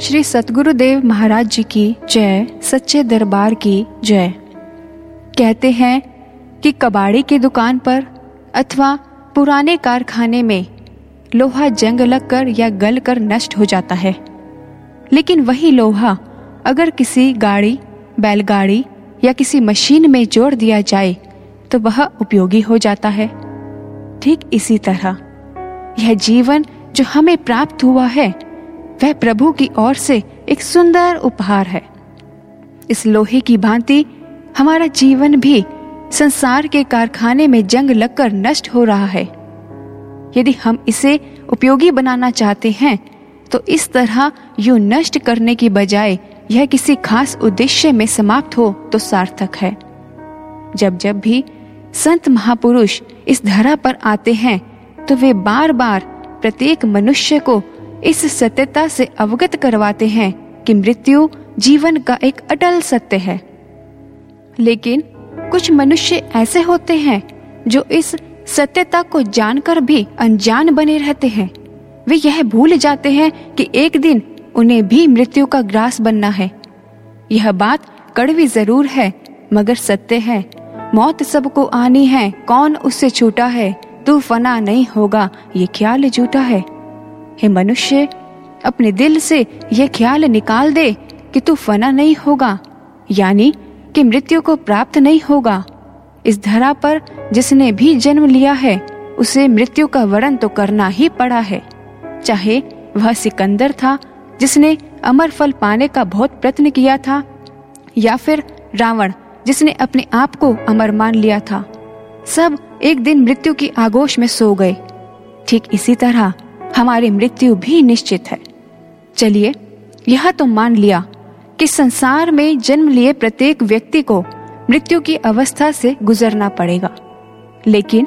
श्री सतगुरुदेव महाराज जी की जय, सच्चे दरबार की जय। कहते हैं कि कबाड़ी की दुकान पर अथवा पुराने कारखाने में लोहा जंग लगकर या गल कर नष्ट हो जाता है। लेकिन वही लोहा अगर किसी गाड़ी, बैलगाड़ी या किसी मशीन में जोड़ दिया जाए तो वह उपयोगी हो जाता है। ठीक इसी तरह। यह जीवन जो हमें प्राप्त हुआ है वह प्रभु की ओर से एक सुंदर उपहार है। इस लोहे की भांति हमारा जीवन भी संसार के कारखाने में जंग लगकर नष्ट हो रहा है। यदि हम इसे उपयोगी बनाना चाहते हैं तो इस तरह यू नष्ट करने की बजाय यह किसी खास उद्देश्य में समाप्त हो तो सार्थक है। जब जब भी संत महापुरुष इस धरा पर आते हैं तो वे बार बार प्रत्येक मनुष्य को इस सत्यता से अवगत करवाते हैं कि मृत्यु जीवन का एक अटल सत्य है। लेकिन कुछ मनुष्य ऐसे होते हैं जो इस सत्यता को जानकर भी अनजान बने रहते हैं। वे यह भूल जाते हैं कि एक दिन उन्हें भी मृत्यु का ग्रास बनना है। यह बात कड़वी ज़रूर है, मगर सत्य है। मौत सबको आनी है, कौन उससे छूटा है? तू फना नहीं होगा, ये ख्याल झूठा है। हे मनुष्य, अपने दिल से यह ख्याल निकाल दे कि तू फना नहीं होगा, यानी कि मृत्यु को प्राप्त नहीं होगा। इस धरा पर जिसने भी जन्म लिया है, उसे मृत्यु का वरण तो करना ही पड़ा है। चाहे वह सिकंदर था, जिसने अमर फल पाने का बहुत प्रयत्न किया था, या फिर रावण, जिसने अपने आप को अमर मान लिया था। सब एक दिन मृत्यु की आगोश में सो गए। ठीक इसी तरह हमारी मृत्यु भी निश्चित है। चलिए, यह तो मान लिया कि संसार में जन्म लिए प्रत्येक व्यक्ति को मृत्यु की अवस्था से गुजरना पड़ेगा। लेकिन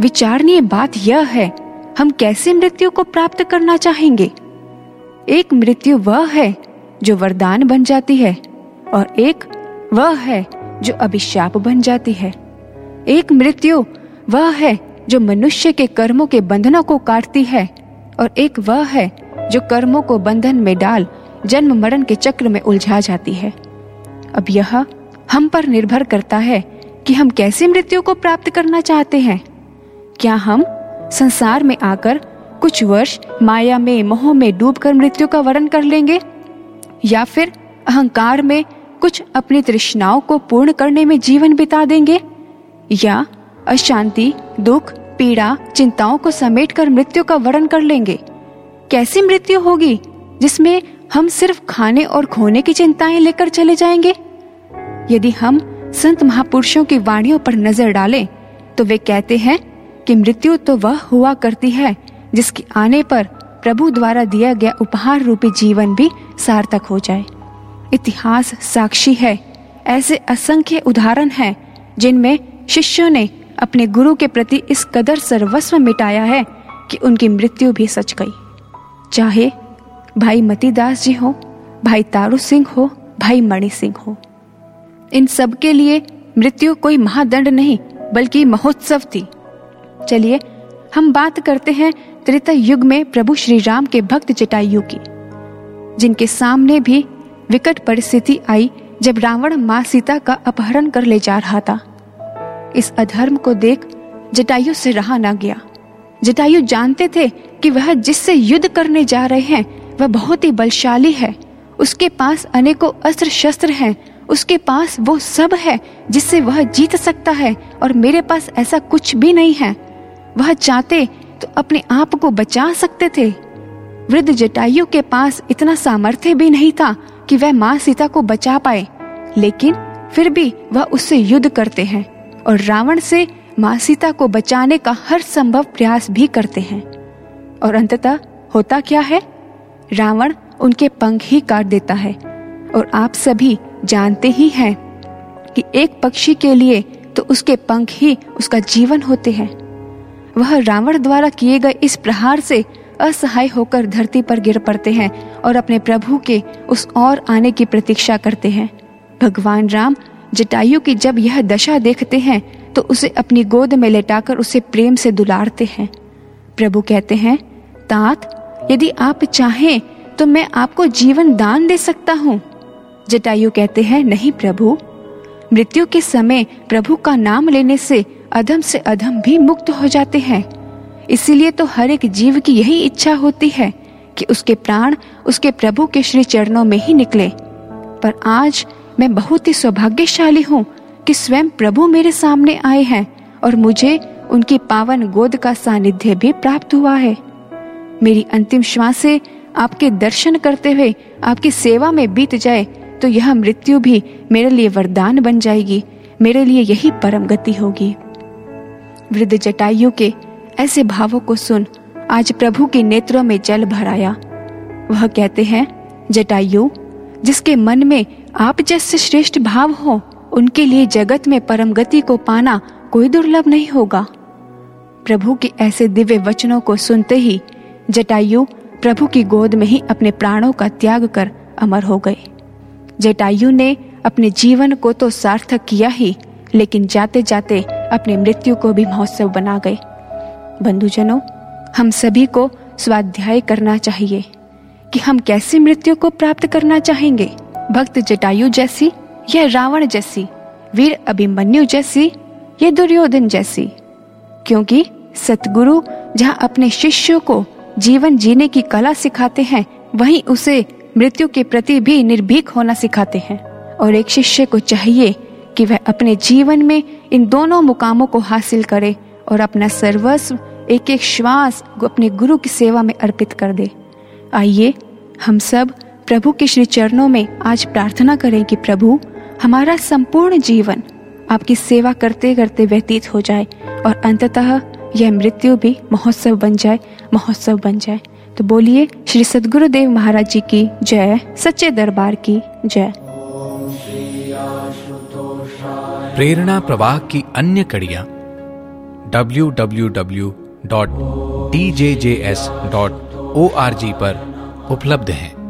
विचारणीय बात यह है, हम कैसे मृत्यु को प्राप्त करना चाहेंगे? एक मृत्यु वह है जो वरदान बन जाती है और एक वह है जो अभिशाप बन जाती है। एक मृत्यु वह है जो मनुष्य के कर्मों के बंधनों को काटती है और एक वह है जो कर्मों को बंधन में डाल जन्म मरण के चक्र में उलझा जाती है। अब यह हम पर निर्भर करता है कि हम कैसे मृत्यु को प्राप्त करना चाहते हैं। क्या हम संसार में आकर कुछ वर्ष माया में, मोह में डूबकर मृत्यु का वर्ण कर लेंगे? या फिर अहंकार में कुछ अपनी तृष्णाओं को पूर्ण करने में जीवन बिता देंगे? या अशांति, दुख पीड़ा चिंताओं को समेटकर मृत्यु का वर्ण कर लेंगे। कैसी मृत्यु होगी, जिसमें हम सिर्फ़ खाने और खोने की चिंताएँ लेकर चले जाएँगे? यदि हम संत महापुरुषों की वाणियों पर नज़र डालें तो वे कहते हैं कि मृत्यु तो वह हुआ करती है, जिसके आने पर प्रभु द्वारा दिया गया उपहार रूपी जीवन भी सार्थक हो जाए। इतिहास साक्षी है, ऐसे असंख्य उदाहरण हैं, जिनमें शिष्यों ने अपने गुरु के प्रति इस कदर सर्वस्व मिटाया है कि उनकी मृत्यु भी सच गई। चाहे भाई मतीदास जी हो, भाई तारू सिंह हो, भाई मणि सिंह हो। इन सब के लिए मृत्यु कोई महादंड नहीं, बल्कि महोत्सव थी। चलिए, हम बात करते हैं त्रेता युग में प्रभु श्री राम के भक्त जटायु की, जिनके सामने भी विकट परिस्थिति आई जब रावण माँ सीता का अपहरण कर ले जा रहा था। इस अधर्म को देख जटायु से रहा ना गया। जटायु जानते थे कि वह जिससे युद्ध करने जा रहे हैं, वह बहुत ही बलशाली है। उसके पास अनेकों अस्त्र शस्त्र हैं, उसके पास वो सब है जिससे वह जीत सकता है और मेरे पास ऐसा कुछ भी नहीं है। वह चाहते तो अपने आप को बचा सकते थे। वृद्ध जटायु के पास इतना सामर्थ्य भी नहीं था कि वह माँ सीता को बचा पाए, लेकिन फिर भी वह उससे युद्ध करते हैं। और रावण से माँ सीता को बचाने का हर संभव प्रयास भी करते हैं। और अंततः होता क्या है? रावण उनके पंख ही काट देता है और आप सभी जानते ही हैं कि एक पक्षी के लिए तो उसके पंख ही उसका जीवन होते हैं। वह रावण द्वारा किए गए इस प्रहार से असहाय होकर धरती पर गिर पड़ते हैं और अपने प्रभु के उस और आने की प्रतीक्षा करते हैं। भगवान राम जटायु की जब यह दशा देखते हैं तो उसे अपनी गोद में लेटाकर उसे प्रेम से दुलारते हैं। प्रभु कहते हैं, तात, यदि आप चाहें तो मैं आपको जीवन दान दे सकता हूँ। जटायु कहते हैं, नहीं प्रभु। मृत्यु के समय प्रभु का नाम लेने से अधम से अधम भी मुक्त हो जाते हैं। इसीलिए तो हर एक जीव की यही इच्छा होती है कि उसके प्राण उसके प्रभु के श्री चरणों में ही निकले। पर आज मैं बहुत ही सौभाग्यशाली हूँ कि स्वयं प्रभु मेरे सामने आए हैं और मुझे उनकी पावन गोद का सानिध्य भी प्राप्त हुआ है। मेरी अंतिम श्वास आपके दर्शन करते हुए आपकी सेवा में बीत जाए तो यह मृत्यु भी मेरे लिए वरदान बन जाएगी। मेरे लिए यही परम गति होगी। वृद्ध जटायु के ऐसे भावों को सुन आज प्रभु के नेत्रों में जल भराया वह कहते हैं, जटायु जिसके मन में आप जैसे श्रेष्ठ भाव हो, उनके लिए जगत में परम गति को पाना कोई दुर्लभ नहीं होगा। प्रभु के ऐसे दिव्य वचनों को सुनते ही जटायु प्रभु की गोद में ही अपने प्राणों का त्याग कर अमर हो गए। जटायु ने अपने जीवन को तो सार्थक किया ही, लेकिन जाते जाते अपने मृत्यु को भी महोत्सव बना गए। बंधुजनों, हम सभी को स्वाध्याय करना चाहिए। कि हम कैसी मृत्यु को प्राप्त करना चाहेंगे? भक्त जटायु जैसी या रावण जैसी? वीर अभिमन्यु जैसी या दुर्योधन जैसी? क्योंकि सतगुरु जहाँ अपने शिष्यों को जीवन जीने की कला सिखाते हैं, वहीं उसे मृत्यु के प्रति भी निर्भीक होना सिखाते हैं। और एक शिष्य को चाहिए कि वह अपने जीवन में इन दोनों मुकामों को हासिल करे और अपना सर्वस्व एक एक श्वास अपने गुरु की सेवा में अर्पित कर दे। आइए हम सब प्रभु के श्री चरणों में आज प्रार्थना करें कि प्रभु, हमारा संपूर्ण जीवन आपकी सेवा करते करते व्यतीत हो जाए और अंततः यह मृत्यु भी महोत्सव बन जाए, महोत्सव बन जाए। तो बोलिए, श्री सदगुरुदेव महाराज जी की जय, सच्चे दरबार की जय। प्रेरणा प्रवाह की अन्य कड़ियाँ। www.djjs.org पर उपलब्ध हैं।